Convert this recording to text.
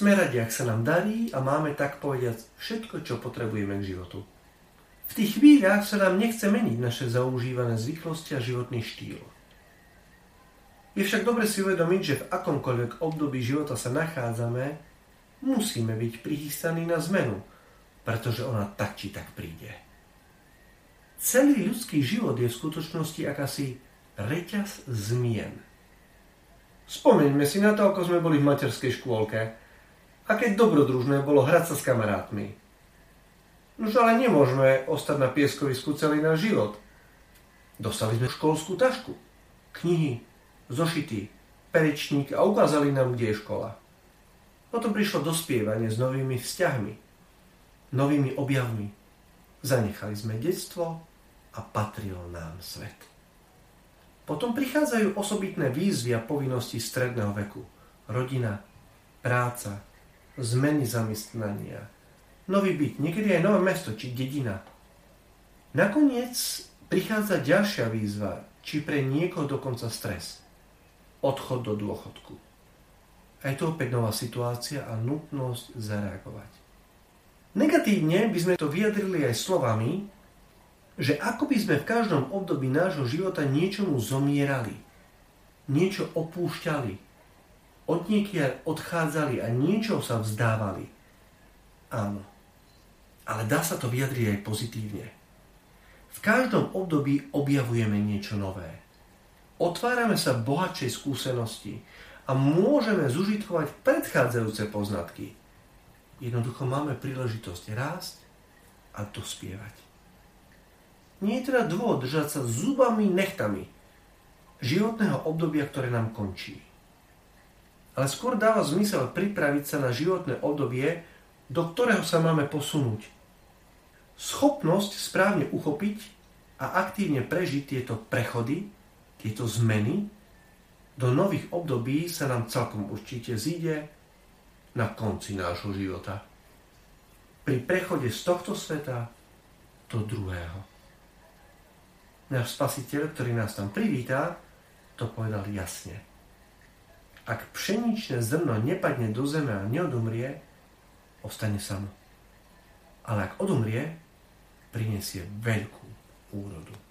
Sme radi, ak sa nám darí a máme tak povediať všetko, čo potrebujeme k životu. V tých chvíľach sa nám nechce meniť naše zaužívané zvyklosti a životný štýl. Je však dobre si uvedomiť, že v akomkoľvek období života sa nachádzame, musíme byť prichystaní na zmenu, pretože ona tak či tak príde. Celý ľudský život je v skutočnosti akási reťaz zmien. Spomeňme si na to, ako sme boli v materskej škôlke. Aké dobrodružné bolo hrať sa s kamarátmi. Nož ale nemôžeme ostať na pieskovisku celý náš život. Dostali sme školskú tašku, knihy, zošity, perečník a ukázali nám, kde je škola. Potom prišlo dospievanie s novými vzťahmi, novými objavmi. Zanechali sme detstvo a patril nám svet. Potom prichádzajú osobitné výzvy a povinnosti stredného veku. Rodina, práca, zmeny zamestnania, nový byt, niekedy aj nové mesto či dedina. Nakoniec prichádza ďalšia výzva, či pre niekoho dokonca stres. Odchod do dôchodku. A je to opäť nová situácia a nutnosť zareagovať. Negatívne by sme to vyjadrili aj slovami, že ako by sme v každom období nášho života niečomu zomierali, niečo opúšťali, od niekiaľ odchádzali a niečo sa vzdávali. Áno, ale dá sa to vyjadriť aj pozitívne. V každom období objavujeme niečo nové. Otvárame sa bohatšej skúsenosti a môžeme zužitkovať predchádzajúce poznatky. Jednoducho máme príležitosť rásť a dospievať. Nie je teda dôvod držať sa zubami nechtami životného obdobia, ktoré nám končí. Ale skôr dáva zmysel pripraviť sa na životné obdobie, do ktorého sa máme posunúť. Schopnosť správne uchopiť a aktívne prežiť tieto prechody, tieto zmeny do nových období sa nám celkom určite zíde na konci nášho života. Pri prechode z tohto sveta do druhého náš spasiteľ, ktorý nás tam privítá, to povedal jasne. Ak pšeničné zrno nepadne do zeme a neodumrie, ostane samo. Ale ak odumrie, prinesie veľkú úrodu.